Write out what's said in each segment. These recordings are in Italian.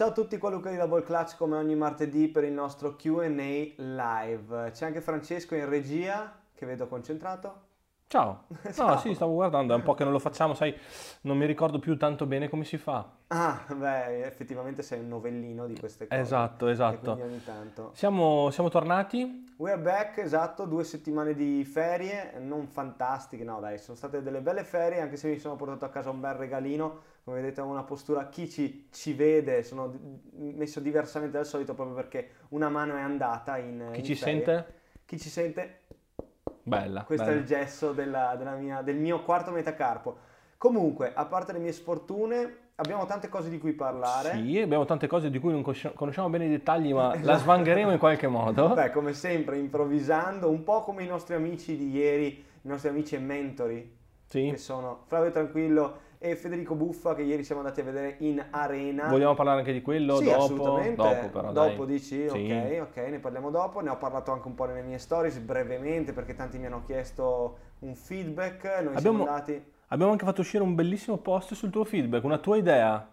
Ciao a tutti, qua Luca di Double Clutch come ogni martedì per il nostro Q&A live. C'è anche Francesco in regia che vedo concentrato. Ciao. Ciao. No, sì, stavo guardando, è un po' che non lo facciamo, sai, non mi ricordo più tanto bene come si fa. Ah, beh, effettivamente sei un novellino di queste cose. Esatto, esatto. quindi ogni tanto. Siamo, siamo tornati? We are back, esatto, due settimane di ferie, non fantastiche, no dai, sono state delle belle ferie, anche se mi sono portato a casa un bel regalino, come vedete ho una postura, chi ci, ci vede, sono messo diversamente dal solito proprio perché una mano è andata in Chi in ci ferie. sente? Chi ci sente, Bella. questo è bella. il gesso della- della mia- del mio quarto metacarpo. Comunque, a parte le mie sfortune, abbiamo tante cose di cui parlare. Sì, abbiamo tante cose di cui non conosci- conosciamo bene i dettagli, ma la svangheremo in qualche modo. Beh, come sempre, improvvisando, un po' come i nostri amici di ieri, i nostri amici e mentori, Sì. che sono Flavio Tranquillo e Federico Buffa, che ieri siamo andati a vedere in arena. Vogliamo parlare anche di quello Sì, dopo? assolutamente. Dopo però, Dopo dici, Sì. ok, ok, ne parliamo dopo. Ne ho parlato anche un po' nelle mie stories, brevemente, perché tanti mi hanno chiesto un feedback. Noi siamo Abbiamo- andati... Abbiamo anche fatto uscire un bellissimo post sul tuo feedback, una tua idea.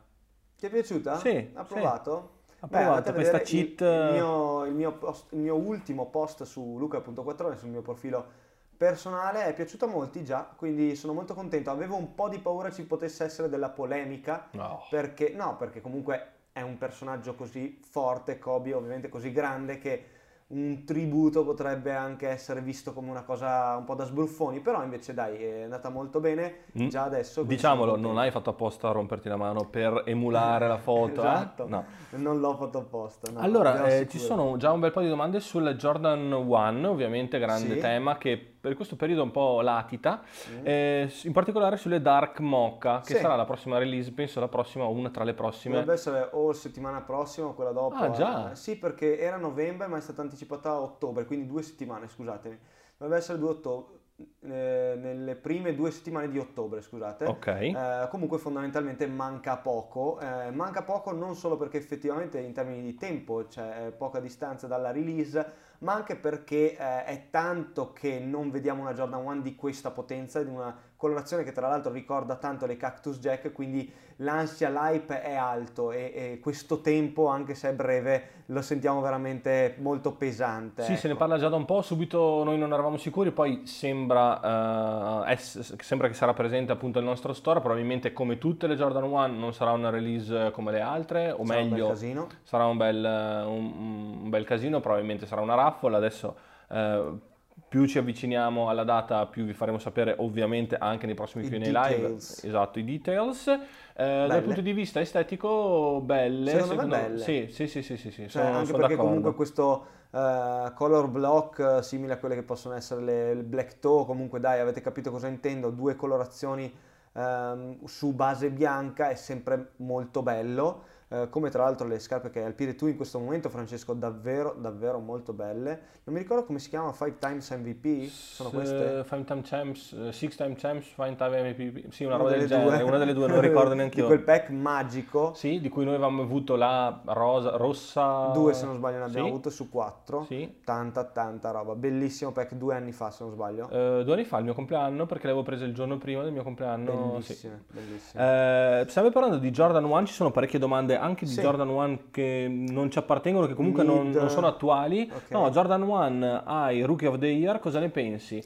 Ti è piaciuta? Sì, Ha sì. provato? Ha Beh, provato questa vedere il- cheat. Il, mio, il mio post- il mio ultimo post su luca.quattrone, sul mio profilo personale, è piaciuto a molti già, quindi sono molto contento. Avevo un po' di paura ci potesse essere della polemica, No. perché, no, perché comunque è un personaggio così forte, Kobe ovviamente così grande, che un tributo potrebbe anche essere visto come una cosa un po' da sbruffoni, però invece dai, è andata molto bene, Mm. già adesso. Diciamolo, non hai fatto apposta a romperti la mano per emulare la foto, eh? Esatto. No. Non l'ho fatto apposta. no, Allora, eh, ci sono già un bel po' di domande sul Jordan 1, ovviamente grande Sì. tema che per questo periodo un po' latita, Mm. eh, in particolare sulle Dark Mocha, che Sì. sarà la prossima release, penso la prossima o una tra le prossime. Dovrebbe essere o settimana prossima o quella dopo. Ah, già? eh. Sì, perché era novembre, ma è stata anticipata a ottobre, quindi due settimane, scusatemi. Dovrebbe essere 2 ottobre, eh, nelle prime due settimane di ottobre, scusate. Ok. Eh, comunque fondamentalmente manca poco, Eh, manca poco non solo perché effettivamente in termini di tempo c'è poca distanza dalla release, ma anche perché eh, è tanto che non vediamo una Jordan 1 di questa potenza, di una colorazione che tra l'altro ricorda tanto le Cactus Jack, quindi l'ansia, l'hype è alto e, e questo tempo, anche se è breve, lo sentiamo veramente molto pesante. Sì, se ne ecco. parla già da un po', subito noi non eravamo sicuri, poi sembra, eh, ess- sembra che sarà presente appunto il nostro store, probabilmente come tutte le Jordan 1 non sarà una release come le altre, o Sarà un meglio casino. sarà un bel, eh, un- un bel casino, probabilmente sarà una raffola, adesso eh, più ci avviciniamo alla data più vi faremo sapere ovviamente anche nei prossimi I Q&A live, esatto, i details. Eh, dal punto di vista estetico belle, Secondo me belle. Sì, sì, sì, sì, sì, sì, Cioè, sono, anche sono perché d'accordo. comunque questo eh, color block eh, simile a quelle che possono essere le, il black toe, comunque dai, avete capito cosa intendo, due colorazioni ehm, su base bianca è sempre molto bello, eh, come tra l'altro le scarpe che hai al piede tu in questo momento, Francesco, davvero, davvero molto belle. Non mi ricordo come si chiama, 5 times MVP, sono queste? 5 time champs, 6 time champs, 5 time MVP, sì, una Una roba del genere, due. una delle due, non ricordo neanche Di io. quel pack magico, Sì, di cui noi avevamo avuto la rosa, rossa... due se non sbaglio ne abbiamo Sì, avute su quattro, Sì, tanta tanta roba, bellissimo pack due anni fa se non sbaglio. Eh, due anni fa, il mio compleanno, perché l'avevo presa il giorno prima del mio compleanno. sì. Bellissime, bellissime. Eh, stiamo parlando di Jordan 1, ci sono parecchie domande anche di Sì. Jordan 1 che non ci appartengono, che comunque non, non sono attuali. Ok. No, Jordan 1 hai Rookie of the Year, cosa ne pensi?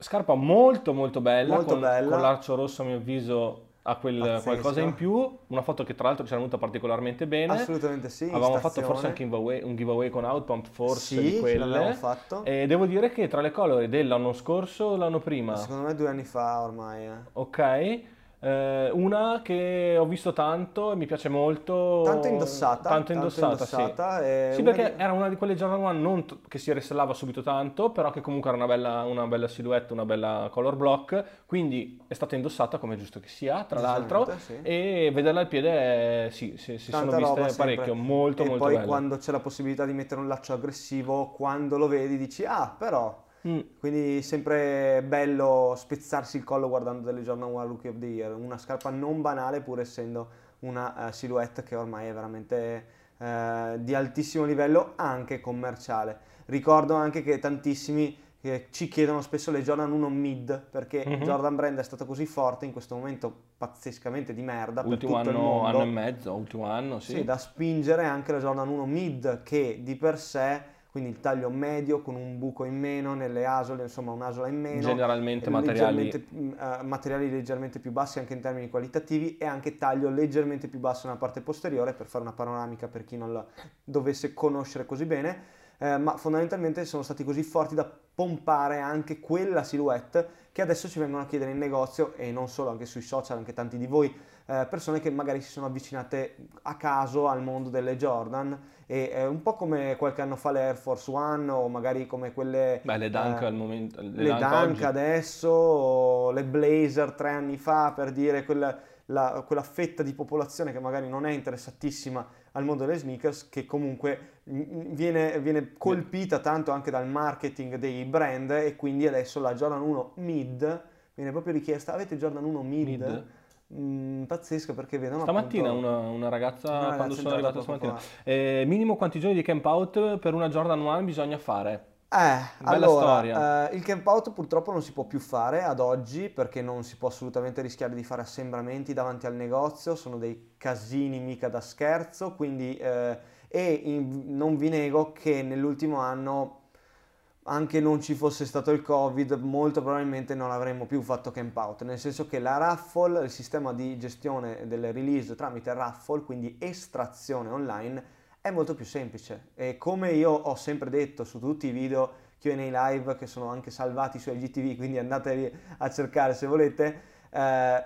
Scarpa molto molto bella, Molto con, bella. con l'arcio rosso a mio avviso ha quel qualcosa in più, una foto che tra l'altro ci era venuta particolarmente bene. Assolutamente sì. Avevamo fatto forse anche un giveaway, un giveaway con Outpump, forse di Sì, quelle. l'abbiamo fatto. E devo dire che tra le colore dell'anno scorso o l'anno prima, Secondo me due anni fa ormai. eh. ok, eh, una che ho visto tanto e mi piace molto. Tanto indossata. Tanto indossata, indossata, e sì. Sì, una perché di- era una di quelle Jordan 1 non t- che si restellava subito tanto, però che comunque era una bella, una bella silhouette, una bella color block, quindi è stata indossata come è giusto che sia, tra l'altro, sì. e vederla al piede, eh, sì, sì, si Tanta sono viste sempre. parecchio, molto e molto poi belle. quando c'è la possibilità di mettere un laccio aggressivo, quando lo vedi dici ah però. Mm. Quindi sempre bello spezzarsi il collo guardando delle Jordan 1 Rookie of the Year, una scarpa non banale pur essendo una eh, silhouette che ormai è veramente eh, di altissimo livello anche commerciale. Ricordo anche che tantissimi che ci chiedono spesso le Jordan 1 mid perché Mhm. Jordan Brand è stato così forte in questo momento pazzescamente di merda Ultimo per tutto il anno, mondo anno e mezzo, ultimo anno, sì. sì, da spingere anche la Jordan 1 mid che di per sé quindi il taglio medio con un buco in meno nelle asole insomma un'asola in meno. Generalmente materiali leggermente, eh, materiali leggermente più bassi anche in termini qualitativi e anche taglio leggermente più basso nella parte posteriore per fare una panoramica per chi non la dovesse conoscere così bene, eh, ma fondamentalmente sono stati così forti da pompare anche quella silhouette che adesso ci vengono a chiedere in negozio e non solo, anche sui social, anche tanti di voi, eh, persone che magari si sono avvicinate a caso al mondo delle Jordan e è un po' come qualche anno fa le Air Force One o magari come quelle Beh, le Dunk eh, al momento, le, le Dunk Dunk adesso, o le Blazer tre anni fa, per dire quella, la- quella fetta di popolazione che magari non è interessatissima al mondo delle sneakers, che comunque viene, viene colpita tanto anche dal marketing dei brand e quindi adesso la Jordan 1 mid viene proprio richiesta, avete Jordan 1 mid? Mid? Mm, pazzesco perché vedono Stamattina appunto una, una ragazza, una quando sono poco stamattina, eh, minimo quanti giorni di camp out per una Jordan 1 bisogna fare? Eh, Bella allora, storia. eh, il camp out purtroppo non si può più fare ad oggi perché non si può assolutamente rischiare di fare assembramenti davanti al negozio, sono dei casini mica da scherzo, quindi eh, e in- non vi nego che nell'ultimo anno anche non ci fosse stato il Covid, molto probabilmente non avremmo più fatto camp out, nel senso che la raffle, il sistema di gestione delle release tramite raffle, quindi estrazione online, è molto più semplice. E come io ho sempre detto su tutti i video Q&A live che sono anche salvati su IGTV, quindi andatevi a cercare se volete, eh,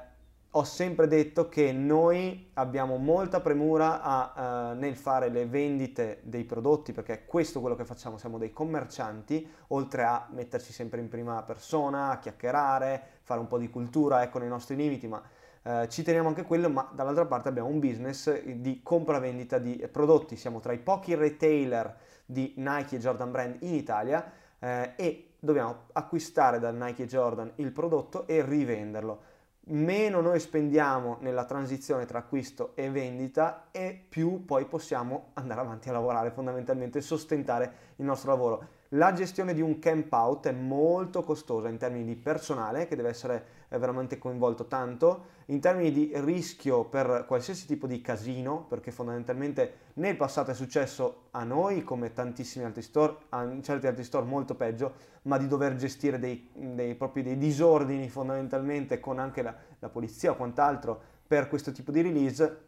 ho sempre detto che noi abbiamo molta premura a, eh, nel fare le vendite dei prodotti, perché è questo quello che facciamo, siamo dei commercianti, oltre a metterci sempre in prima persona, a chiacchierare, fare un po' di cultura, ecco nei nostri limiti, ma eh, ci teniamo anche quello, ma dall'altra parte abbiamo un business di compravendita di prodotti, siamo tra i pochi retailer di Nike e Jordan Brand in Italia eh, e dobbiamo acquistare da Nike e Jordan il prodotto e rivenderlo meno noi spendiamo nella transizione tra acquisto e vendita e più poi possiamo andare avanti a lavorare, fondamentalmente sostentare il nostro lavoro. La gestione di un camp out è molto costosa in termini di personale che deve essere eh, veramente coinvolto tanto, in termini di rischio per qualsiasi tipo di casino, perché fondamentalmente nel passato è successo a noi come tantissimi altri store, a certi altri store molto peggio, ma di dover gestire dei, dei, proprio dei disordini fondamentalmente con anche la, la polizia o quant'altro per questo tipo di release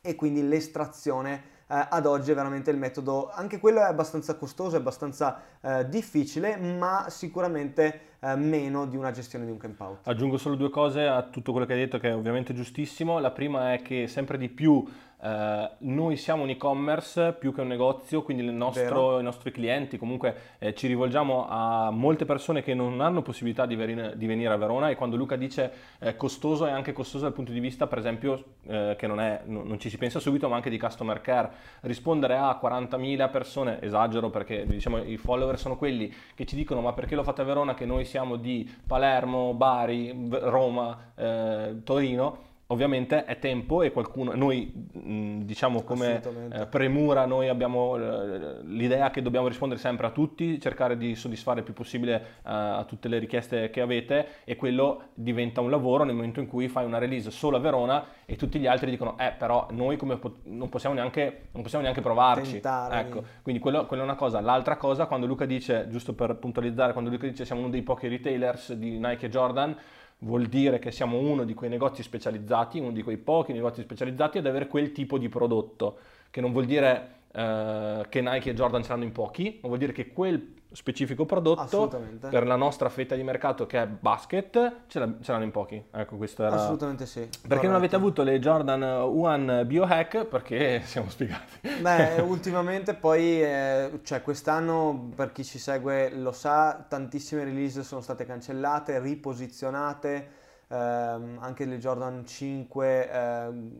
e quindi l'estrazione ad oggi è veramente il metodo, anche quello è abbastanza costoso, è abbastanza eh, difficile, ma sicuramente eh, meno di una gestione di un camp out. Aggiungo solo due cose a tutto quello che hai detto che è ovviamente giustissimo. La prima è che sempre di più eh, noi siamo un e-commerce più che un negozio, quindi nostro- i nostri clienti comunque eh, ci rivolgiamo a molte persone che non hanno possibilità di, veri- di venire a Verona e quando Luca dice eh, costoso è anche costoso dal punto di vista per esempio eh, che non, è- non- non ci si pensa subito ma anche di customer care. Rispondere a 40.000 persone, esagero perché diciamo i follower sono quelli che ci dicono ma perché lo fate a Verona che noi siamo di Palermo, Bari, Roma, eh, Torino. Ovviamente è tempo e qualcuno, noi mh, diciamo come eh, premura, noi abbiamo eh, l'idea che dobbiamo rispondere sempre a tutti, cercare di soddisfare il più possibile eh, a tutte le richieste che avete e quello diventa un lavoro nel momento in cui fai una release solo a Verona e tutti gli altri dicono eh però noi come pot- non, possiamo neanche, non possiamo neanche provarci. Tentare Ecco, di- quindi quello, quello è una cosa. L'altra cosa, quando Luca dice, giusto per puntualizzare, quando Luca dice siamo uno dei pochi retailers di Nike e Jordan, vuol dire che siamo uno di quei negozi specializzati, uno di quei pochi negozi specializzati ad avere quel tipo di prodotto, che non vuol dire eh, che Nike e Jordan ce l'hanno in pochi, ma vuol dire che quel specifico prodotto per la nostra fetta di mercato che è basket ce, l'ha- ce l'hanno in pochi. Ecco, questo era... Assolutamente sì. Perché non avete corretto. avuto le Jordan 1 Biohack? Perché siamo spiegati. Beh, ultimamente poi, eh, cioè quest'anno per chi ci segue lo sa, tantissime release sono state cancellate, riposizionate, ehm, anche le Jordan 5 ehm,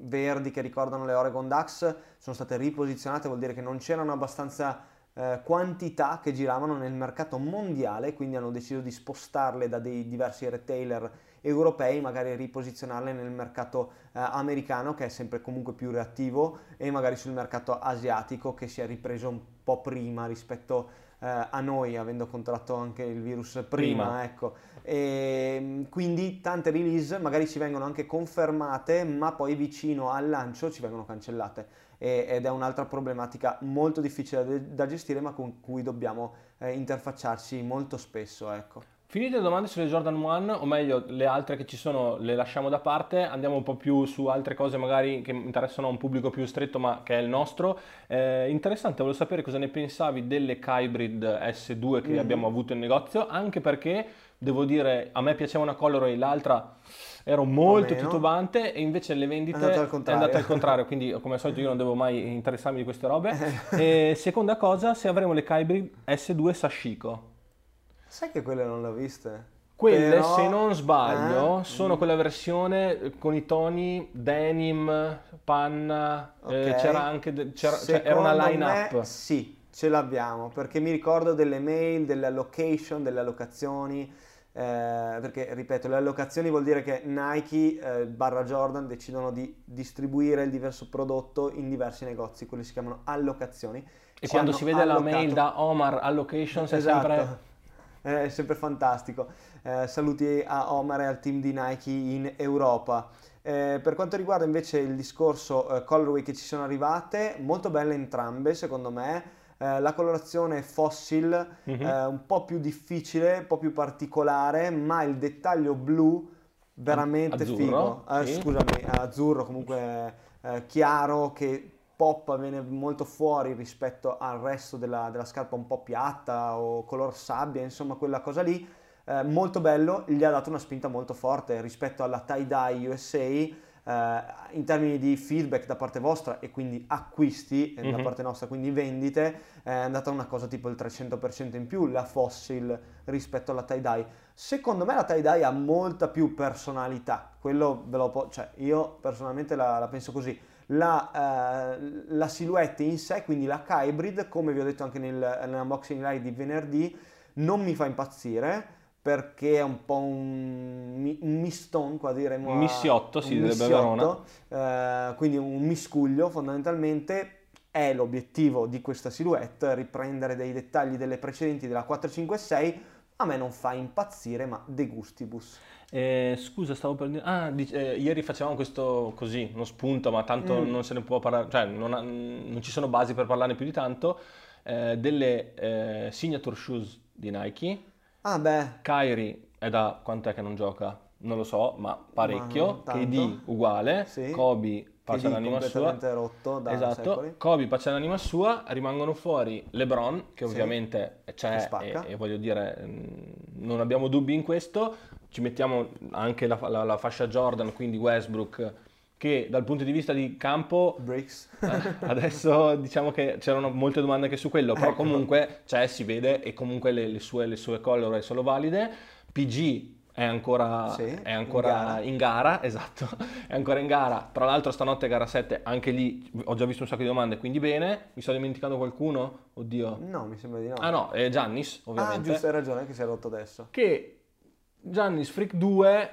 verdi che ricordano le Oregon Ducks sono state riposizionate, vuol dire che non c'erano abbastanza eh, quantità che giravano nel mercato mondiale, quindi hanno deciso di spostarle da dei diversi retailer europei, magari riposizionarle nel mercato eh, americano che è sempre comunque più reattivo e magari sul mercato asiatico che si è ripreso un po' prima rispetto eh, a noi, avendo contratto anche il virus prima, prima. ecco. E, ehm, quindi tante release magari ci vengono anche confermate, ma poi vicino al lancio ci vengono cancellate ed è un'altra problematica molto difficile da gestire, ma con cui dobbiamo eh, interfacciarci molto spesso, ecco. Finite le domande sulle Jordan 1, o meglio le altre che ci sono le lasciamo da parte, andiamo un po' più su altre cose magari che interessano a un pubblico più stretto ma che è il nostro. Eh, interessante, volevo sapere cosa ne pensavi delle Kybrid S2 che mm. abbiamo avuto in negozio, anche perché devo dire a me piaceva una Colorway, l'altra ero molto titubante e invece le vendite è andata al contrario, quindi come al solito io non devo mai interessarmi di queste robe. e seconda cosa, se avremo le Kybrid S2 Sashiko. Sai che quelle non le ho viste? Quelle, Però, se non sbaglio, eh, sono mm. quella versione con i toni denim, panna, eh, okay. eh, c'era anche, c'era, cioè, era una line up. Sì, ce l'abbiamo, perché mi ricordo delle mail, delle allocation, delle allocazioni, eh, perché ripeto, le allocazioni vuol dire che Nike eh, barra Jordan decidono di distribuire il diverso prodotto in diversi negozi, quelli si chiamano allocazioni. E quando si vede allocato... la mail da Omar Allocations esatto. è sempre è sempre fantastico. Eh, saluti a Omar e al team di Nike in Europa. Eh, per quanto riguarda invece il discorso eh, colorway che ci sono arrivate, molto belle entrambe secondo me. Eh, la colorazione fossil mm-hmm. un po' più difficile, un po' più particolare, ma il dettaglio blu veramente azzurro, figo. Eh, sì. Scusami, azzurro comunque chiaro che pop viene molto fuori rispetto al resto della, della scarpa un po' piatta o color sabbia, insomma quella cosa lì, eh, molto bello, gli ha dato una spinta molto forte rispetto alla tie-dye USA eh, in termini di feedback da parte vostra e quindi acquisti mm-hmm. da mhm. parte nostra, quindi vendite, è andata una cosa tipo il 300% in più la fossil rispetto alla tie-dye. Secondo me la tie-dye ha molta più personalità, quello ve lo po- cioè io personalmente la, la penso così la, eh, la, silhouette in sé, quindi la Hybrid, come vi ho detto anche nel, nell'unboxing live di venerdì, non mi fa impazzire perché è un po' un, un miston, qua diremo. Un missiotto, sì, delle Verona. Eh, quindi un miscuglio fondamentalmente. È l'obiettivo di questa silhouette, riprendere dei dettagli delle precedenti della 456. A me non fa impazzire, ma de gustibus. Eh, scusa, stavo per dire. Ah, dice, eh, ieri facevamo questo così, uno spunto, ma tanto mm. non se ne può parlare, cioè non, ha, non, ci sono basi per parlarne più di tanto. Eh, delle eh, signature shoes di Nike. Ah, beh. Kyrie è da quant'è che non gioca? Non lo so, ma parecchio. Ma KD uguale. Sì. Kobe pace l'anima sua. rotto da esatto. secoli. Kobe pace l'anima sua, rimangono fuori LeBron, che ovviamente sì. c'è e, e, voglio dire, mm, non abbiamo dubbi in questo, ci mettiamo anche la, la, la, fascia Jordan, quindi Westbrook, che dal punto di vista di campo Bricks. Eh, adesso diciamo che c'erano molte domande anche su quello però ecco. comunque c'è si vede e comunque le, le sue, le sue color sono valide PG è ancora, sì, è ancora in, gara. in, gara. esatto, è ancora in gara. Tra l'altro stanotte gara 7, anche lì ho già visto un sacco di domande, quindi bene. Mi sto dimenticando qualcuno? Oddio. No, mi sembra di no. Ah no, è Giannis, ovviamente. Ah, giusto, hai ragione, che si è rotto adesso. Che Giannis Freak 2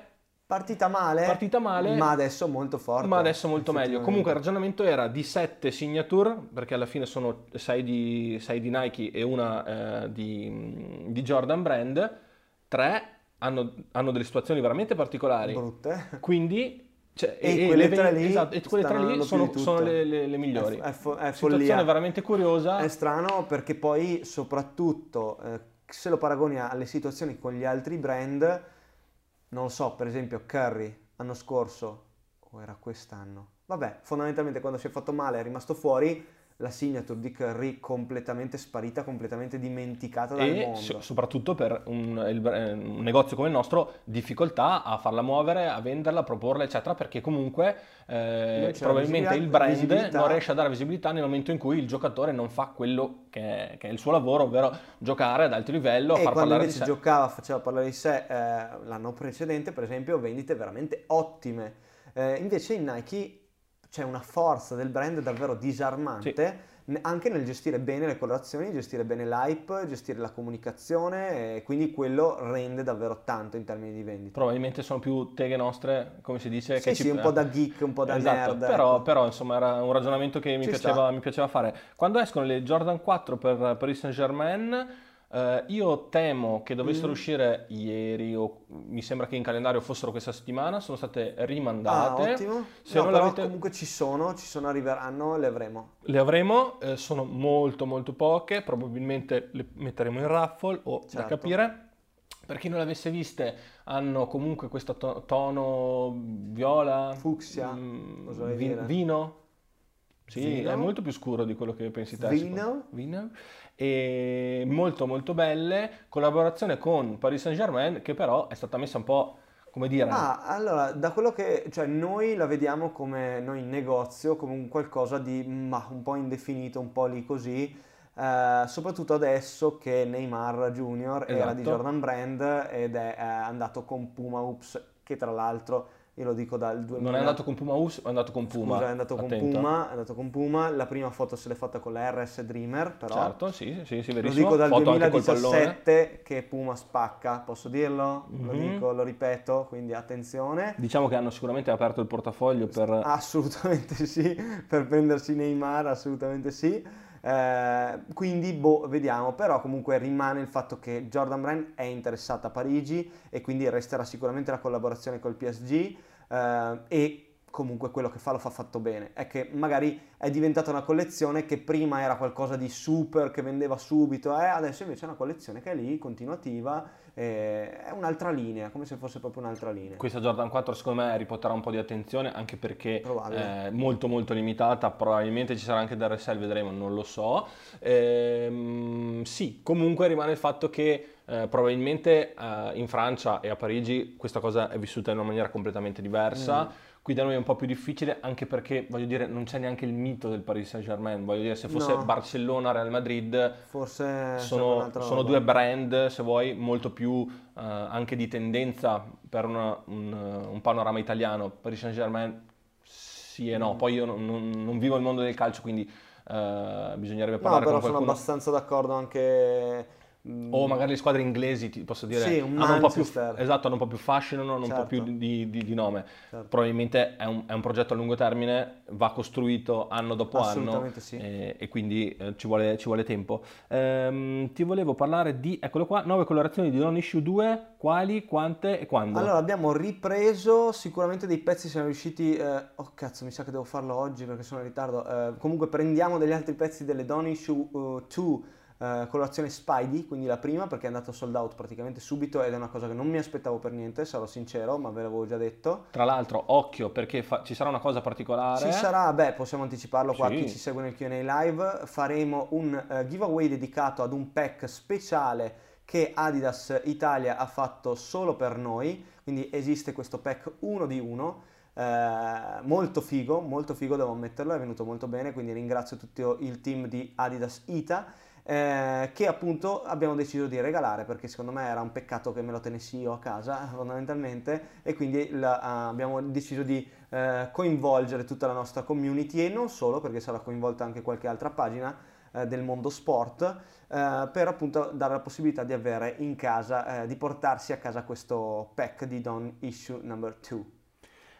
Partita male, partita male, ma adesso molto forte. Ma adesso molto meglio. Comunque il ragionamento era di 7 signature, perché alla fine sono 6 di, 6 di Nike e una eh, di, di Jordan Brand, 3 hanno, hanno delle situazioni veramente particolari. Brutte. Quindi cioè, e, e, quelle tre lì, esatto, e quelle tre lì sono, sono le, le, le, migliori. È, è, fo- è Situazione veramente curiosa. È strano perché poi, soprattutto, eh, se lo paragoni alle situazioni con gli altri brand, non lo so, per esempio Curry l'anno scorso, o era quest'anno, vabbè, fondamentalmente quando si è fatto male è rimasto fuori, la signature di Curry completamente sparita, completamente dimenticata dal e mondo. So- soprattutto per un, il, un, negozio come il nostro, difficoltà a farla muovere, a venderla, a proporla, eccetera, perché comunque eh, probabilmente il brand visibilità. non riesce a dare visibilità nel momento in cui il giocatore non fa quello che è, che è il suo lavoro, ovvero giocare ad alto livello, e far parlare di sé. giocava, faceva parlare di sé eh, l'anno precedente, per esempio, vendite veramente ottime. Eh, invece in Nike c'è una forza del brand davvero disarmante. Anche nel gestire bene le colorazioni, gestire bene l'hype, gestire la comunicazione, e quindi quello rende davvero tanto in termini di vendita. Probabilmente sono più teghe nostre, come si dice. Sì, che sì, ci... un po' da geek, un po' da esatto, nerd. Però, ecco. però, insomma era un ragionamento che mi piaceva, mi piaceva, fare. Quando escono le Jordan 4 per Paris Saint Germain Uh, io temo che dovessero mm. uscire ieri o mi sembra che in calendario fossero questa settimana, sono state rimandate. Ah, ottimo. Se no, però comunque ci sono, ci sono, arriveranno, le avremo. Le avremo, eh, sono molto molto poche, probabilmente le metteremo in raffle o certo. da capire. Per chi non le avesse viste, hanno comunque questo to- tono viola, fucsia, mm, vi- vino. Sì, vino? è molto più scuro di quello che pensi te. Vino? Vino e molto molto belle, collaborazione con Paris Saint Germain che però è stata messa un po' come dire... Ah, allora, da quello che... cioè noi la vediamo come, noi in negozio, come un qualcosa di ma, un po' indefinito, un po' lì così, eh, soprattutto adesso che Neymar Junior esatto. era di esatto. Jordan Brand ed è, è andato con Puma Oops, che tra l'altro io lo dico dal 2000. Non è andato con Puma US, è andato con Puma. Scusa, è andato con Puma, è andato con Puma. La prima foto se l'è fatta con la RS Dreamer, però. Certo, sì, sì, sì, verissimo. Lo dico dal foto 2017 che Puma spacca, posso dirlo? Mm-hmm. Lo mhm. dico, lo ripeto, quindi attenzione. Diciamo che hanno sicuramente aperto il portafoglio per... Assolutamente sì, per prendersi Neymar, assolutamente sì. Eh, quindi boh, vediamo, però comunque rimane il fatto che Jordan Brand è interessata a Parigi e quindi resterà sicuramente la collaborazione col PSG eh, e comunque quello che fa lo fa fatto bene. È che magari è diventata una collezione che prima era qualcosa di super che vendeva subito, eh, adesso invece è una collezione che è lì, continuativa, eh, è un'altra linea, come se fosse proprio un'altra linea. Questa Jordan 4 secondo me riporterà un po' di attenzione anche perché è molto molto limitata, probabilmente ci sarà anche da RSL, vedremo, non lo so. Ehm, sì, comunque rimane il fatto che eh, probabilmente eh, in Francia e a Parigi questa cosa è vissuta in una maniera completamente diversa. Mm Qui da noi è un po' più difficile anche perché, voglio dire, non c'è neanche il mito del Paris Saint-Germain. Voglio dire, se fosse no. Barcellona, Real Madrid, forse sono, sono due brand, se vuoi, molto più uh, anche di tendenza per una, un, un, panorama italiano. Paris Saint-Germain sì e no. Mm. Poi io non, non, non, vivo il mondo del calcio, quindi uh, bisognerebbe parlare no, con qualcuno. sono abbastanza d'accordo anche o magari le squadre inglesi, ti posso dire, sì, un hanno, un po più, esatto, hanno un po' più fascino, hanno certo. un po' più certo. di, di, di nome. Certo. Probabilmente è un, è un, progetto a lungo termine, va costruito anno dopo anno sì. e, e, quindi eh, ci, vuole, ci, vuole, tempo. Ehm, ti volevo parlare di, eccolo qua, nuove colorazioni di Non Issue 2, quali, quante e quando? Allora abbiamo ripreso, sicuramente dei pezzi siamo riusciti, eh, oh cazzo mi sa che devo farlo oggi perché sono in ritardo, eh, comunque prendiamo degli altri pezzi delle Don Issue uh, 2 Uh, colorazione Spidey, quindi la prima perché è andato sold out praticamente subito ed è una cosa che non mi aspettavo per niente, sarò sincero, ma ve l'avevo già detto. Tra l'altro, occhio perché fa- ci sarà una cosa particolare. Ci sarà, beh, possiamo anticiparlo qua, sì. chi ci segue nel Q&A live, faremo un uh, giveaway dedicato ad un pack speciale che Adidas Italia ha fatto solo per noi, quindi esiste questo pack uno di uno. Eh, molto figo, molto figo devo ammetterlo, è venuto molto bene, quindi ringrazio tutto il team di Adidas Ita eh, che appunto abbiamo deciso di regalare perché secondo me era un peccato che me lo tenessi io a casa fondamentalmente e quindi la, uh, abbiamo deciso di uh, coinvolgere tutta la nostra community e non solo perché sarà coinvolta anche qualche altra pagina uh, del mondo sport per appunto dare la possibilità di avere in casa, di portarsi a casa questo pack di Don Issue Number 2.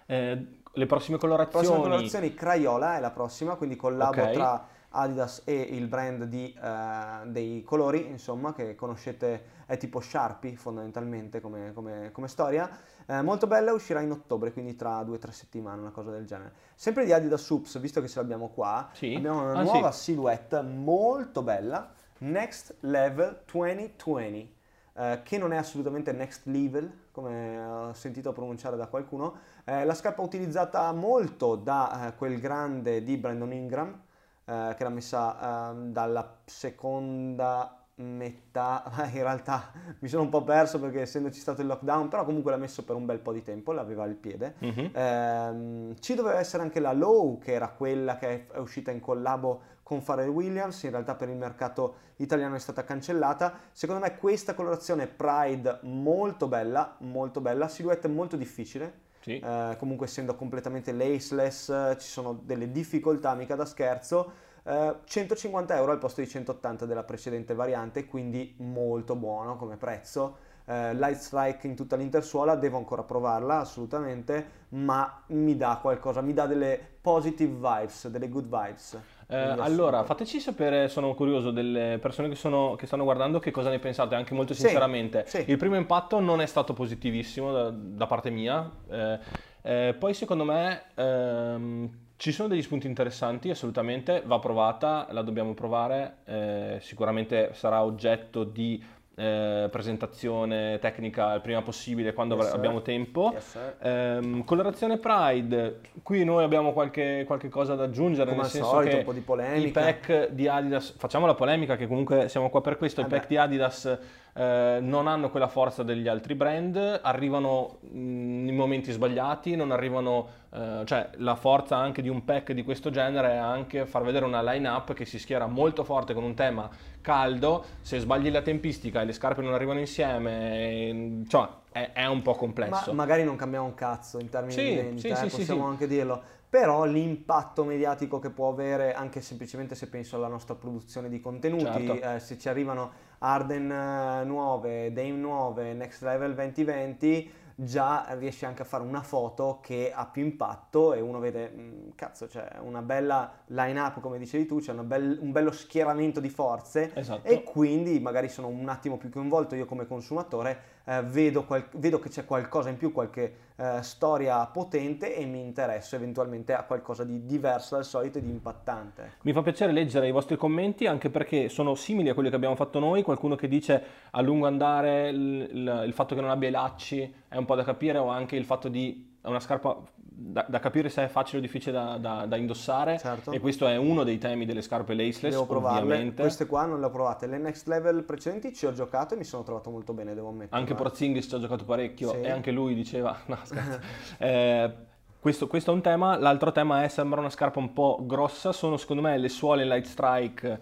Eh, le prossime colorazioni? Le prossime colorazioni Crayola è la prossima, quindi collabo okay. tra Adidas e il brand di, uh, dei colori, insomma, che conoscete, è tipo Sharpie fondamentalmente come, come, come storia. Uh, molto bella, uscirà in ottobre, quindi tra due o tre settimane, una cosa del genere. Sempre di Adidas Soups, visto che ce l'abbiamo qua, sì. abbiamo una ah, nuova sì. silhouette molto bella, Next Level 2020. Uh, che non è assolutamente next level, come ho sentito pronunciare da qualcuno. Eh, la scarpa utilizzata molto da eh, quel grande di Brandon Ingram, eh, che era messa eh, dalla seconda metà, in realtà mi sono un po' perso perché essendoci stato il lockdown, però comunque l'ha messo per un bel po' di tempo, l'aveva il piede. Mm-hmm. Eh, ci doveva essere anche la Low, che era quella che è uscita in collabo con Pharrell Williams, in realtà per il mercato italiano è stata cancellata. Secondo me questa colorazione Pride molto bella, molto bella, silhouette molto difficile, sì. eh, comunque essendo completamente laceless ci sono delle difficoltà mica da scherzo. 150 eh, euro al posto di 180 della precedente variante, quindi molto buono come prezzo. Uh, Light Strike in tutta l'intersuola, devo ancora provarla assolutamente, ma mi dà qualcosa, mi dà delle positive vibes, delle good vibes. Eh, allora, fateci sapere, sono curioso delle persone che, sono, che, stanno guardando che cosa ne pensate, anche molto sinceramente. Sì, sì. Il primo impatto non è stato positivissimo da, da parte mia, eh, eh, poi secondo me ehm, ci sono degli spunti interessanti, assolutamente, va provata, la dobbiamo provare, eh, sicuramente sarà oggetto di eh, presentazione tecnica il prima possibile quando yes, abbiamo tempo. Yes, eh, colorazione Pride, qui noi abbiamo qualche, qualche cosa da aggiungere, Come nel senso solito, che un po' di polemica. i pack di Adidas, facciamo la polemica che comunque siamo qua per questo, eh i pack di Adidas eh, non hanno quella forza degli altri brand, arrivano mh, mm, in momenti sbagliati, non arrivano, eh, cioè la forza anche di un pack di questo genere è anche far vedere una line-up che si schiera molto forte con un tema caldo, se sbagli la tempistica e le scarpe non arrivano insieme, cioè è, è un po' complesso. Ma magari non cambiamo un cazzo in termini sì, di vendita, sì, eh, sì, possiamo anche dirlo però l'impatto mediatico che può avere anche semplicemente se penso alla nostra produzione di contenuti, certo. eh, se ci arrivano Arden eh, nuove, Dame nuove, Next Level 2020, già riesci anche a fare una foto che ha più impatto e uno vede, mm, cazzo, c'è una bella line up come dicevi tu, c'è bel, un bello schieramento di forze esatto. e quindi magari sono un attimo più coinvolto io come consumatore eh, vedo, qual- vedo, che c'è qualcosa in più, qualche eh, storia potente e mi interesso eventualmente a qualcosa di diverso dal solito e di impattante. Mi fa piacere leggere i vostri commenti anche perché sono simili a quelli che abbiamo fatto noi, qualcuno che dice a lungo andare il, il, il fatto che non abbia i lacci è un po' da capire o anche il fatto di una scarpa da, da, capire se è facile o difficile da, da, da indossare. Certo. e questo è uno dei temi delle scarpe laceless devo provarle. ovviamente. Queste qua non le ho provate. Le next level precedenti ci ho giocato e mi sono trovato molto bene devo ammettere anche Porzingis ci ha giocato parecchio sì. e anche lui diceva no scherzo. Eh, questo, questo, è un tema. L'altro tema è sembra una scarpa un po' grossa. Sono secondo me le suole light strike.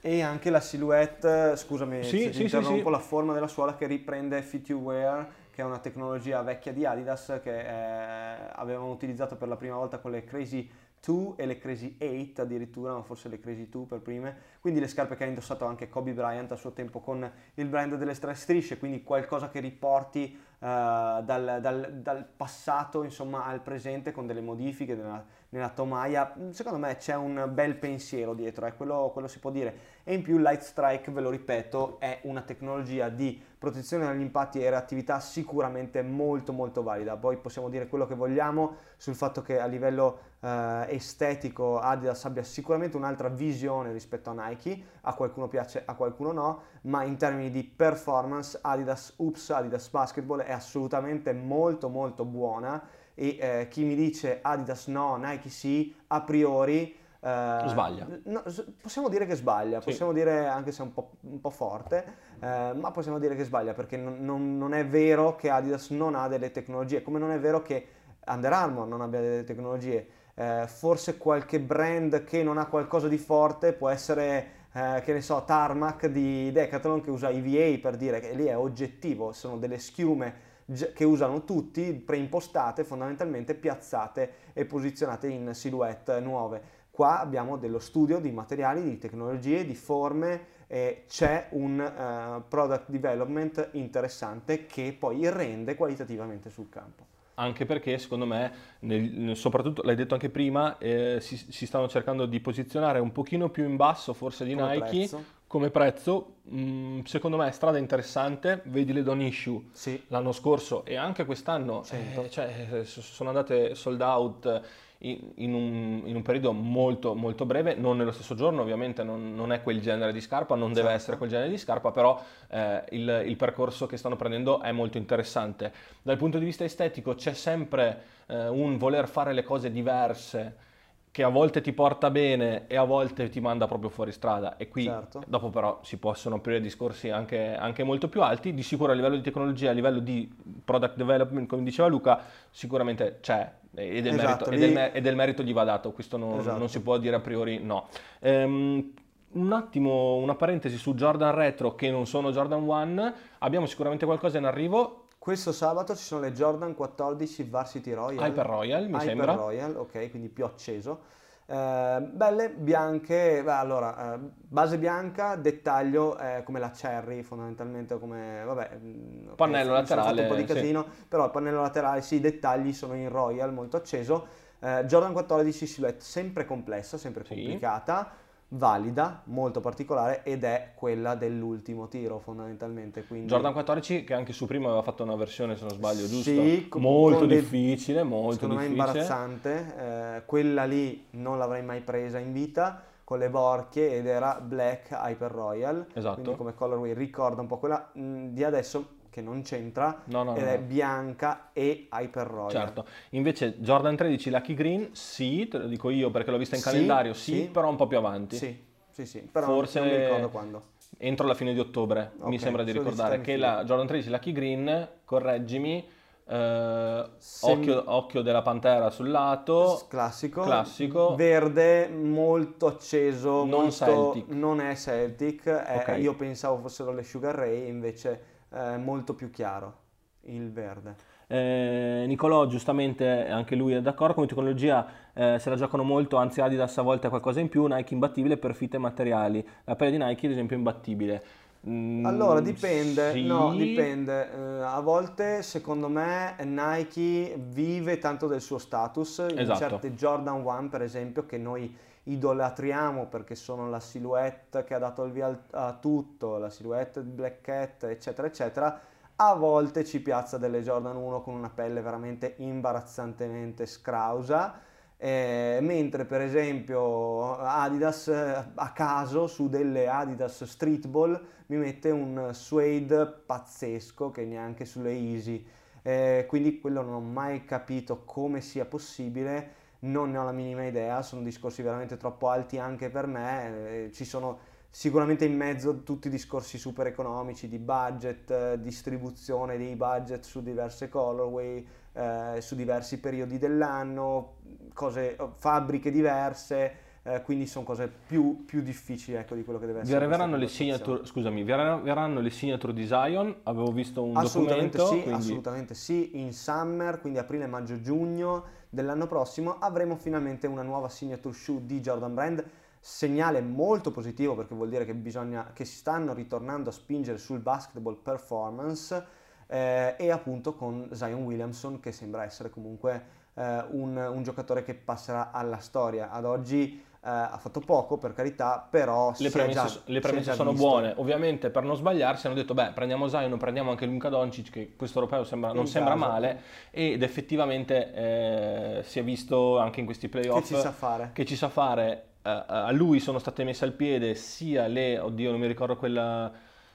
E anche la silhouette, scusami sì, se sì, interrompo, sì, la forma della suola che riprende Fit You Wear che è una tecnologia vecchia di Adidas che eh, avevano utilizzato per la prima volta con le Crazy 2 e le Crazy 8 addirittura, ma forse le Crazy 2 per prime, quindi le scarpe che ha indossato anche Kobe Bryant a suo tempo con il brand delle tre strisce, quindi qualcosa che riporti uh, dal, dal, dal, passato insomma al presente con delle modifiche nella, nella tomaia, secondo me c'è un bel pensiero dietro, eh, quello, quello si può dire, e in più Light Strike, ve lo ripeto, è una tecnologia di protezione dagli impatti e reattività sicuramente molto molto valida. Poi possiamo dire quello che vogliamo sul fatto che a livello eh, estetico Adidas abbia sicuramente un'altra visione rispetto a Nike, a qualcuno piace, a qualcuno no, ma in termini di performance Adidas Oops, Adidas Basketball è assolutamente molto molto buona e eh, chi mi dice Adidas no, Nike sì, a priori Uh, sbaglia. No, possiamo dire che sbaglia, sì. possiamo dire anche se è un po', un po forte, uh, ma possiamo dire che sbaglia perché non, non, non, è vero che Adidas non ha delle tecnologie, come non è vero che Under Armour non abbia delle tecnologie. Uh, forse qualche brand che non ha qualcosa di forte può essere, che ne so, Tarmac di Decathlon che usa EVA per dire che lì è oggettivo, sono delle schiume che usano tutti, preimpostate, fondamentalmente piazzate e posizionate in silhouette nuove. Qua abbiamo dello studio di materiali, di tecnologie, di forme, e c'è un uh, product development interessante che poi rende qualitativamente sul campo anche perché secondo me, nel, soprattutto l'hai detto anche prima, eh, si, si, stanno cercando di posizionare un pochino più in basso forse di come Nike prezzo. come prezzo. Mm, secondo me è strada interessante, vedi le Don Issue sì. l'anno scorso e anche quest'anno eh, cioè, sono andate sold out in un, in un, periodo molto, molto breve, non nello stesso giorno ovviamente, non, non è quel genere di scarpa, non certo. deve essere quel genere di scarpa, però eh, il, il, percorso che stanno prendendo è molto interessante. Dal punto di vista estetico c'è sempre eh, un voler fare le cose diverse che a volte ti porta bene e a volte ti manda proprio fuori strada e qui certo. dopo però si possono aprire discorsi anche, anche, molto più alti, di sicuro a livello di tecnologia, a livello di product development, come diceva Luca, sicuramente c'è e del, esatto, merito, lì... e del, e del merito, gli va dato, questo non, esatto. non, si può dire a priori no. Ehm, un attimo, una parentesi su Jordan Retro che non sono Jordan 1, abbiamo sicuramente qualcosa in arrivo Questo sabato ci sono le Jordan 14 Varsity Royal. Hyper Royal, mi Hyper sembra. Royal, ok, quindi più acceso. Eh, belle, bianche, beh, allora, eh, base bianca, dettaglio eh, come la Cherry fondamentalmente, come, vabbè, mm, ok, Pannello laterale, un po' di sì. casino, però il pannello laterale, sì, i dettagli sono in Royal, molto acceso. Eh, Jordan 14 silhouette sempre complessa, sempre Sì. complicata, valida, molto particolare ed è quella dell'ultimo tiro fondamentalmente. Quindi... Jordan 14 che anche su prima aveva fatto una versione, se non sbaglio, giusto? Sì, molto difficile, molto Secondo me difficile. imbarazzante, eh, quella lì non l'avrei mai presa in vita con le borchie ed era Black Hyper Royal, Esatto. quindi come colorway ricorda un po' quella mh, di adesso che non c'entra No, no, ed no, è bianca e Hyper Royal. Certo, invece Jordan 13 Lucky Green, sì, te lo dico io perché l'ho vista in Sì, calendario, sì, sì. però un po' più avanti. Sì, sì, sì, però Forse non mi ricordo quando. entro la fine di ottobre, mi Ok, sembra di ricordare, che la. Jordan 13 Lucky Green, correggimi, eh, Sem- occhio, occhio della pantera sul lato, classico, classico. verde molto acceso, Non molto- Celtic. non è Celtic, è- Ok. io pensavo fossero le Sugar Ray, invece è molto più chiaro il verde. Eh, Nicolò giustamente anche lui è d'accordo come tecnologia eh, se la giocano molto anzi Adidas a volte ha qualcosa in più Nike imbattibile per fitte e materiali la pelle di Nike ad esempio è imbattibile Mm, Allora dipende, sì. no, dipende. Eh, a volte secondo me Nike vive tanto del suo status, in Esatto. certe Jordan 1 per esempio che noi idolatriamo perché sono la silhouette che ha dato il via a tutto, la silhouette di Black Cat eccetera eccetera, a volte ci piazza delle Jordan 1 con una pelle veramente imbarazzantemente scrausa. Eh, mentre per esempio Adidas eh, a caso su delle Adidas Streetball mi mette un suede pazzesco che neanche sulle Easy Eh, quindi quello non ho mai capito come sia possibile non ne ho la minima idea sono discorsi veramente troppo alti anche per me eh, ci sono sicuramente in mezzo tutti i discorsi super economici di budget eh, distribuzione dei budget su diverse colorway eh, su diversi periodi dell'anno, cose, fabbriche diverse, eh, quindi sono cose più, più difficili ecco, di quello che deve vi essere. arriveranno le signature scusami vi arriveranno, le signature di Zion avevo visto un Assolutamente documento sì, quindi assolutamente sì, in summer, quindi aprile, maggio, giugno dell'anno prossimo avremo finalmente una nuova signature shoe di Jordan Brand, segnale molto positivo perché vuol dire che bisogna che si stanno ritornando a spingere sul basketball performance eh, e appunto con Zion Williamson che sembra essere comunque eh, un, un giocatore che passerà alla storia. Ad oggi ha fatto poco per carità, però le premesse, già- le premesse sono visto. buone ovviamente per non sbagliarsi hanno detto beh prendiamo Zion prendiamo anche Luka Doncic che questo europeo sembra- non In sembra caso. male ed effettivamente eh, si è visto anche in questi playoff Che ci sa fare. che ci sa fare. eh, a lui sono state messe al piede sia le, oddio non mi ricordo quella...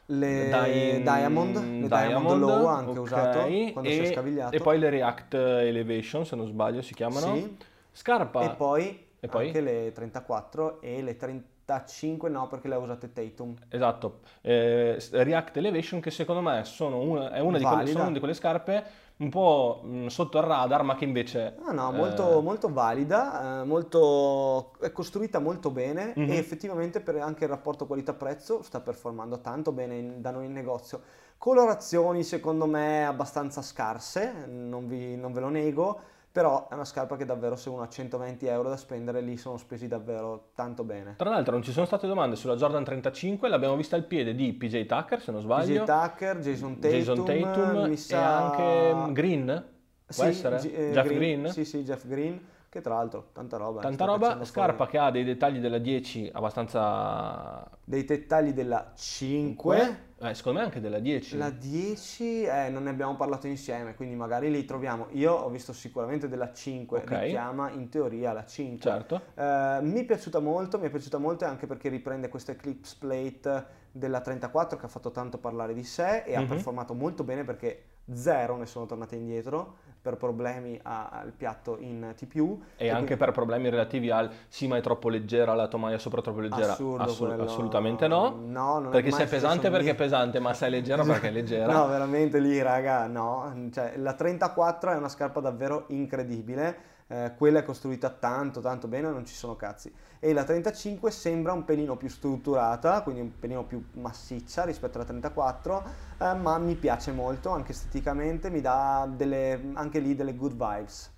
Le Dai- Diamond, le Diamond, Low anche ok, usato quando si è e, scavigliato. e poi le React Elevation se non sbaglio si chiamano. Sì. Scarpa. E poi, E poi? anche le 34 e le 35 no perché le ha usate Tatum. Esatto, eh, React Elevation che secondo me sono una, è una di, quelle, sono una di quelle scarpe un po' mh, sotto il radar ma che invece... Ah no, eh, molto, molto valida, eh, molto, è costruita molto bene Mhm. e effettivamente per anche il rapporto qualità-prezzo sta performando tanto bene in- da noi in negozio. Colorazioni secondo me abbastanza scarse, non, vi- non ve lo nego, però è una scarpa che davvero se uno ha 120 euro da spendere lì sono spesi davvero tanto bene. Tra l'altro non ci sono state domande sulla Jordan 35, l'abbiamo vista al piede di PJ Tucker se non PJ sbaglio, Tucker, Jason Tatum, Jason Tatum e sa... anche Green, può Sì, essere? G- eh, Jeff Green? Sì, sì, Jeff Green, che tra l'altro tanta roba. eh, Tanta roba, scarpa fuori. che ha dei dettagli della 10 abbastanza... Dei dettagli della 5. Eh, secondo me anche della 10. La 10, eh, non ne abbiamo parlato insieme, quindi magari li troviamo. Io ho visto sicuramente della 5, Ok. richiama in teoria la 5. Certo. Eh, mi è piaciuta molto, mi è piaciuta molto anche perché riprende questa Eclipse Plate della 34 che ha fatto tanto parlare di sé e ha Mhm. performato molto bene perché zero ne sono tornate indietro per problemi a- al piatto in TPU. E anche per problemi relativi al sì, ma è troppo leggera, la tomaia sopra troppo leggera. Assurdo Assu- quello. assolutamente no. No, non Perché se è pesante perché è pesante, ma se è leggera perché è leggera. No, veramente lì, raga, no. Cioè, la 34 è una scarpa davvero incredibile. Eh, quella è costruita tanto tanto bene, non ci sono cazzi. E la 35 sembra un pelino più strutturata, quindi un pelino più massiccia rispetto alla 34, eh, ma mi piace molto anche esteticamente, mi dà delle, anche lì delle good vibes.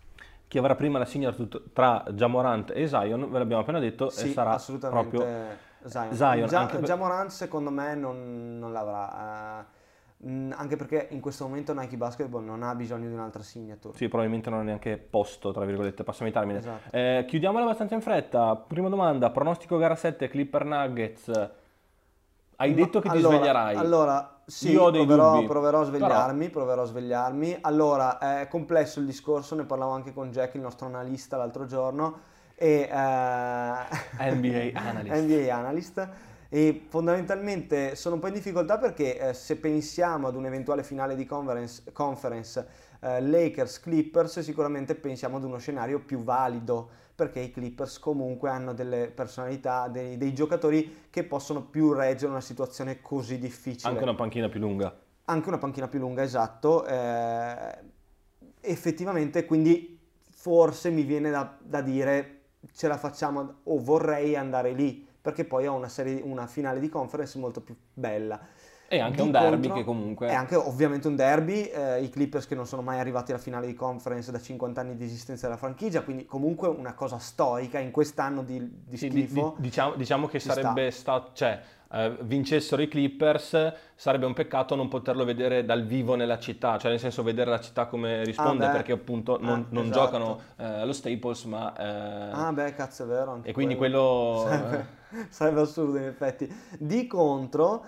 Chi avrà prima la sigla tra Jamorant e Zion, ve l'abbiamo appena detto, sì, e sarà assolutamente proprio Zion. Zion Gia- per- Jamorant secondo me non, non l'avrà. eh, mh, anche perché in questo momento Nike Basketball non ha bisogno di un'altra signature. Sì, probabilmente non ha neanche posto, tra virgolette, passami il termine. Esatto. Eh, chiudiamola abbastanza in fretta. Prima domanda, pronostico gara 7, Clipper Nuggets. Hai Ma- detto che ti allora- sveglierai. Allora, sì, Io ho dei proverò, dubbi. proverò a Però- svegliarmi, proverò a svegliarmi. Allora, è complesso il discorso, ne parlavo anche con Jack, il nostro analista, l'altro giorno, e, eh, NBA analyst. NBA analyst. E fondamentalmente sono un po' in difficoltà perché eh, se pensiamo ad un eventuale finale di conference, conference eh, Lakers-Clippers, sicuramente pensiamo ad uno scenario più valido perché i Clippers comunque hanno delle personalità, dei, dei giocatori che possono più reggere una situazione così difficile. Anche una panchina più lunga. Anche una panchina più lunga, esatto. eh, effettivamente, quindi forse mi viene da, da dire ce la facciamo o vorrei andare lì perché poi ho una, serie, una finale di conference molto più bella. E anche Di un derby contro- che comunque... È anche ovviamente un derby, eh, i Clippers che non sono mai arrivati alla finale di conference da 50 anni di esistenza della franchigia, quindi comunque una cosa storica in quest'anno di, di Sì, schifo. di- diciamo, diciamo che sarebbe stato, cioè, eh, vincessero i Clippers, sarebbe un peccato non poterlo vedere dal vivo nella città, cioè nel senso vedere la città come risponde, Ah, perché appunto non, Ah, non esatto. giocano eh, allo Staples, ma... eh, Ah beh, cazzo è vero. anche e quindi quello... Sarebbe, sarebbe assurdo in effetti. Di contro,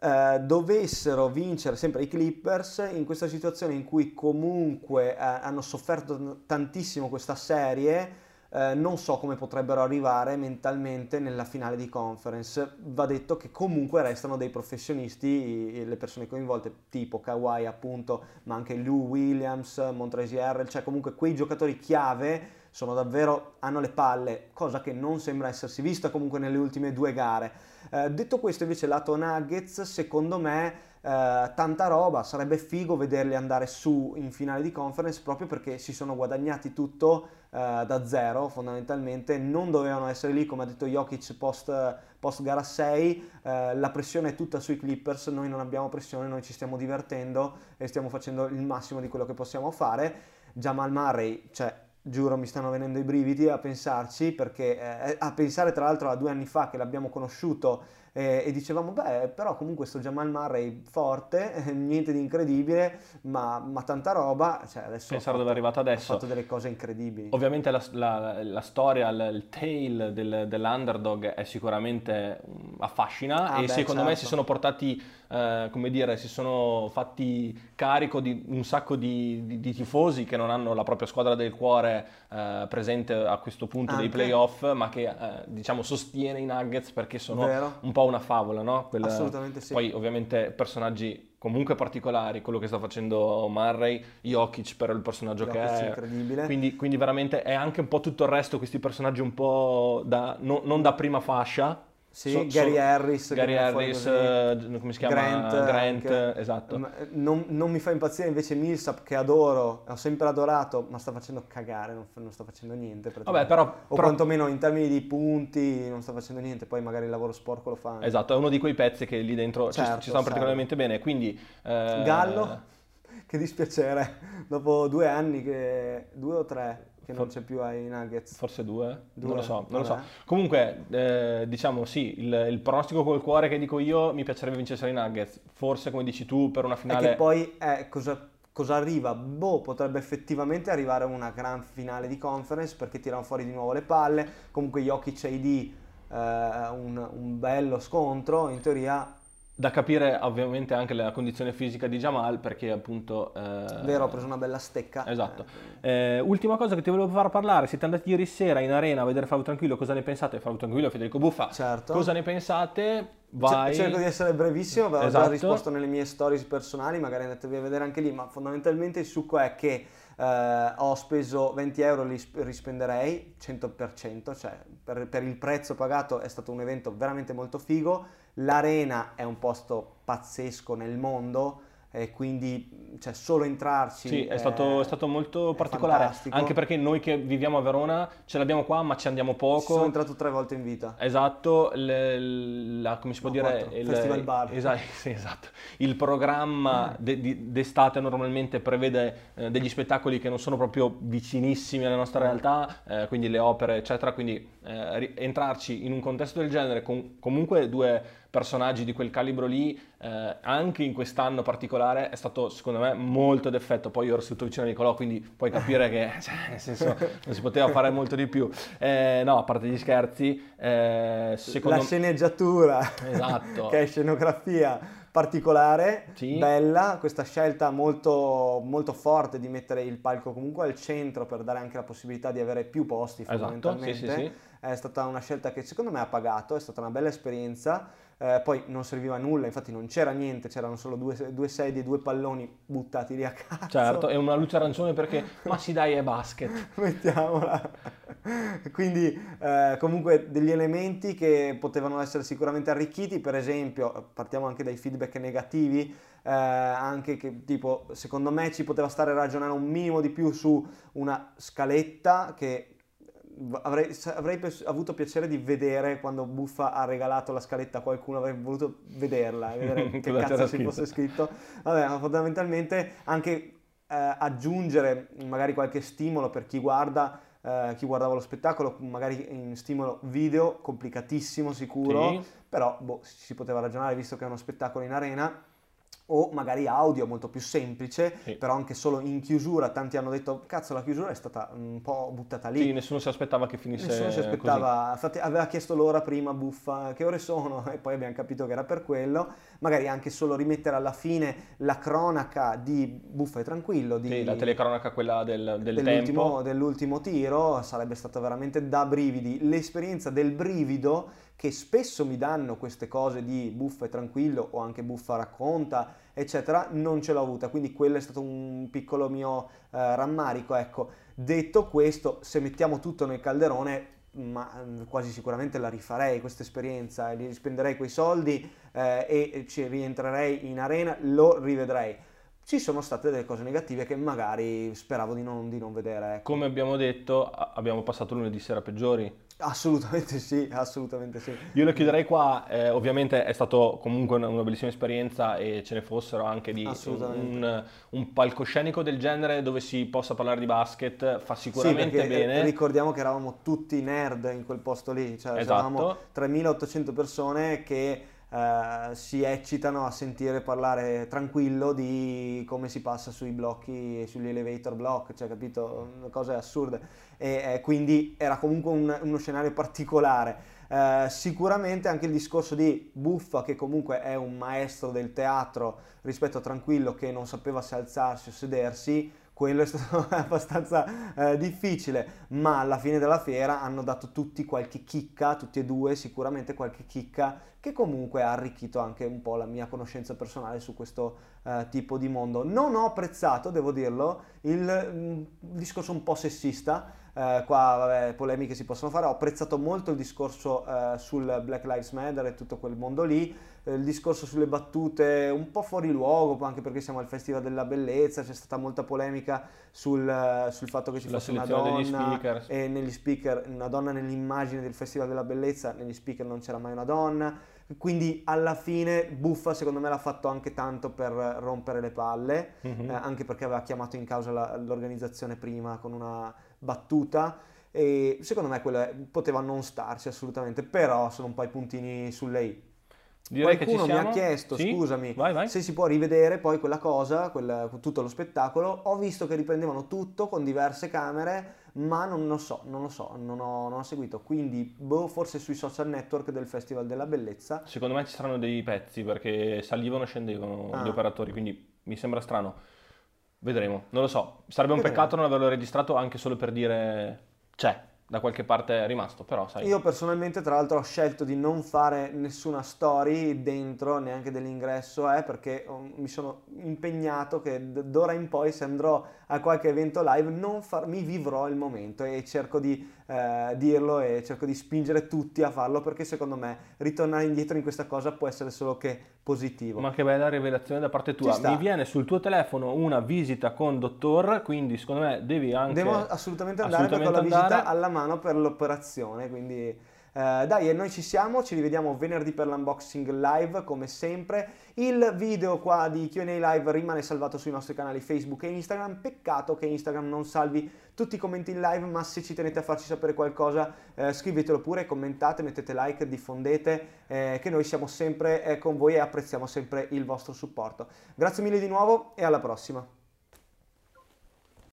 eh, dovessero vincere sempre i Clippers in questa situazione in cui comunque eh, hanno sofferto tantissimo questa serie, eh, non so come potrebbero arrivare mentalmente nella finale di conference. Va detto che comunque restano dei professionisti, le persone coinvolte, tipo Kawhi appunto, ma anche Lou Williams, Harrell, cioè comunque quei giocatori chiave sono davvero, hanno le palle, cosa che non sembra essersi vista comunque nelle ultime due gare. Eh, detto questo invece lato Nuggets, secondo me eh, tanta roba, sarebbe figo vederli andare su in finale di conference proprio perché si sono guadagnati tutto eh, da zero fondamentalmente, non dovevano essere lì come ha detto Jokic post, post gara 6, eh, la pressione è tutta sui Clippers, noi non abbiamo pressione, noi ci stiamo divertendo e stiamo facendo il massimo di quello che possiamo fare. Jamal Murray, cioè giuro mi stanno venendo i brividi a pensarci perché eh, a pensare tra l'altro a due anni fa che l'abbiamo conosciuto eh, e dicevamo beh però comunque sto Jamal Murray forte eh, niente di incredibile ma, ma tanta roba cioè adesso ha Pensare dove è arrivato ha adesso. fatto delle cose incredibili Ovviamente la, la- la storia, il, il tale del- dell'underdog è sicuramente mm, affascina Ah, e beh, secondo me certo. si sono portati, eh, come dire, si sono fatti carico di un sacco di, di- di tifosi che non hanno la propria squadra del cuore eh, presente a questo punto dei Anche. playoff, ma che eh, diciamo sostiene i Nuggets perché sono Vero. un po' una favola, no? Quella- Assolutamente sì. Poi ovviamente personaggi comunque particolari, quello che sta facendo Murray, Jokic per il personaggio che Jokic è, incredibile. quindi, quindi veramente è anche un po' tutto il resto, questi personaggi un po' da, no- non da prima fascia. Sì, So- Gary sono- Harris Gary Harris, eh, come si chiama? Grant, Grant, anche. esatto. Eh, Non, non mi fa impazzire invece Millsap che adoro, ho sempre adorato, ma sta facendo cagare, non, non sta facendo niente. Vabbè, però, o però- quantomeno in termini di punti non sta facendo niente, poi magari il lavoro sporco lo fa. anche. esatto, è uno di quei pezzi che lì dentro ci- Certo, ci, stanno serve. particolarmente bene. Quindi, eh, Gallo, che dispiacere, dopo due anni, che, due o tre, che non c'è più ai Nuggets. Forse due? Due, non lo so, non lo so. Comunque, eh, diciamo sì, il, il pronostico col cuore che dico io mi piacerebbe vincere i Nuggets. Forse, come dici tu, per una E finale... che poi eh, cosa, cosa arriva? Boh, potrebbe effettivamente arrivare una gran finale di conference perché tirano fuori di nuovo le palle. Comunque Jokic e ID, eh, un, un bello scontro, in teoria, Da capire ovviamente anche la condizione fisica di Jamal perché appunto... eh, vero, ha preso una bella stecca. Esatto. Eh, Eh, ultima cosa che ti volevo far parlare, siete andati ieri sera in arena a vedere Flavio Tranquillo, cosa ne pensate? Flavio Tranquillo, Federico Buffa, certo. cosa ne pensate? Vai. Cerco di essere brevissimo, avevo Esatto. già risposto nelle mie stories personali, magari andatevi a vedere anche lì, ma fondamentalmente il succo è che eh, ho speso 20 euro, li sp- rispenderei 100%, cioè per, per il prezzo pagato è stato un evento veramente molto figo, l'arena è un posto pazzesco nel mondo, e quindi cioè, solo entrarci sì, è, stato, è stato molto particolare fantastico. anche perché noi che viviamo a Verona ce l'abbiamo qua ma ci andiamo poco sono entrato tre volte in vita esatto le, la, come si può No, dire quattro. il, Festival bar. esatto, sì, esatto. il programma de- di- d'estate normalmente prevede eh, degli spettacoli che non sono proprio vicinissimi alla nostra realtà eh, quindi le opere eccetera quindi eh, entrarci in un contesto del genere con comunque due personaggi di quel calibro lì, eh, anche in quest'anno particolare, è stato secondo me molto d'effetto. Poi io ero seduto vicino a Nicolò, quindi puoi capire che cioè, nel senso, non si poteva fare molto di più. Eh, no, a parte gli scherzi, eh, secondo la sceneggiatura Esatto. che è scenografia particolare, Sì. bella, questa scelta molto, molto forte di mettere il palco comunque al centro per dare anche la possibilità di avere più posti Esatto, fondamentalmente. sì, sì. È stata una scelta che secondo me ha pagato, è stata una bella esperienza. Eh, poi non serviva a nulla, infatti non c'era niente, c'erano solo due, due sedie, due palloni buttati lì a caso. Certo, e una luce arancione perché, ma sì dai, è basket. mettiamola. Quindi eh, comunque degli elementi che potevano essere sicuramente arricchiti, per esempio, partiamo anche dai feedback negativi, eh, anche che tipo secondo me ci poteva stare a ragionare un minimo di più su una scaletta che avrei, avrei pes- avuto piacere di vedere quando Buffa ha regalato la scaletta a qualcuno, avrei voluto vederla, vedere che cazzo ci fosse scritto. Vabbè, ma fondamentalmente anche eh, aggiungere magari qualche stimolo per chi guarda, eh, chi guardava lo spettacolo, magari in stimolo video, complicatissimo sicuro, Sì. però boh, si poteva ragionare visto che è uno spettacolo in arena. O magari audio molto più semplice, Sì. però anche solo in chiusura. Tanti hanno detto: Cazzo, la chiusura è stata un po' buttata lì. Sì, nessuno si aspettava che finisse Nessuno si aspettava, infatti aveva chiesto l'ora prima buffa, che ore sono? E poi abbiamo capito che era per quello. Magari anche solo rimettere alla fine la cronaca di Buffa e Tranquillo, di, Sì, la telecronaca quella del, del dell'ultimo, dell'ultimo tiro, sarebbe stata veramente da brividi. L'esperienza del brivido che spesso mi danno queste cose di Buffa e Tranquillo o anche Buffa racconta, eccetera, non ce l'ho avuta, quindi quello è stato un piccolo mio eh, rammarico, ecco. Detto questo, se mettiamo tutto nel calderone, ma mm, quasi sicuramente la rifarei questa esperienza, e li spenderei quei soldi eh, e ci rientrerei in arena, lo rivedrei. Ci sono state delle cose negative che magari speravo di non, di non vedere. ecco. Come abbiamo detto, abbiamo passato lunedì sera peggiori. Assolutamente sì, assolutamente sì. Io lo chiuderei qua, eh, ovviamente è stato comunque una, una bellissima esperienza e ce ne fossero anche di un, un palcoscenico del genere dove si possa parlare di basket, fa Sì, sicuramente perché, eh, bene. ricordiamo che eravamo tutti nerd in quel posto lì, cioè Esatto. eravamo 3800 persone che eh, si eccitano a sentire parlare tranquillo di come si passa sui blocchi, sugli elevator block, cioè capito, cose assurde. E eh, quindi era comunque un- uno scenario particolare. Eh, sicuramente anche il discorso di Buffa, che comunque è un maestro del teatro rispetto a Tranquillo che non sapeva se alzarsi o sedersi, quello è stato abbastanza eh, difficile, ma alla fine della fiera hanno dato tutti qualche chicca, tutti e due sicuramente qualche chicca che comunque ha arricchito anche un po' la mia conoscenza personale su questo eh, tipo di mondo. Non ho apprezzato, devo dirlo, il mm, discorso un po' sessista, eh, qua vabbè, polemiche si possono fare, ho apprezzato molto il discorso eh, sul Black Lives Matter e tutto quel mondo lì, eh, il discorso sulle battute un po' fuori luogo, anche perché siamo al Festival della Bellezza, c'è stata molta polemica sul, eh, sul fatto che ci Sulla fosse una donna e negli speaker, una donna nell'immagine del Festival della Bellezza, negli speaker non c'era mai una donna, quindi alla fine Buffa secondo me l'ha fatto anche tanto per rompere le palle, Mhm. eh, anche perché aveva chiamato in causa la- l'organizzazione prima con una battuta e secondo me quella poteva non starci assolutamente, però sono un po' i puntini sulle i. Direi Qualcuno mi ha chiesto, Sì? scusami, Vai, vai. se si può rivedere poi quella cosa, quel- tutto lo spettacolo. Ho visto che riprendevano tutto con diverse camere, ma non lo so, non lo so, non ho, non ho seguito. Quindi, boh, forse sui social network del Festival della Bellezza. Secondo me ci saranno dei pezzi perché salivano e scendevano Ah. gli operatori, quindi mi sembra strano. Vedremo, non lo so. Sarebbe un Vedremo. peccato non averlo registrato anche solo per dire c'è, da qualche parte è rimasto, però sai. Io personalmente, tra l'altro, ho scelto di non fare nessuna story dentro neanche dell'ingresso, eh, perché mi sono impegnato che d'ora in poi, se andrò a qualche evento live, non far, mi vivrò il momento e cerco di eh, dirlo e cerco di spingere tutti a farlo perché secondo me ritornare indietro in questa cosa può essere solo che positivo. Ma che bella rivelazione da parte tua. Mi viene sul tuo telefono una visita con dottor, quindi secondo me devi anche... Devo assolutamente andare assolutamente perché ho la visita alla mano per l'operazione, quindi... Uh, dai, e noi ci siamo, ci rivediamo venerdì per l'unboxing live come sempre. Il video qua di QA live rimane salvato sui nostri canali Facebook e Instagram. Peccato che Instagram non salvi tutti i commenti in live, ma se ci tenete a farci sapere qualcosa, eh, scrivetelo pure, commentate, mettete like, diffondete, eh, che noi siamo sempre eh, con voi e apprezziamo sempre il vostro supporto. Grazie mille di nuovo e alla prossima.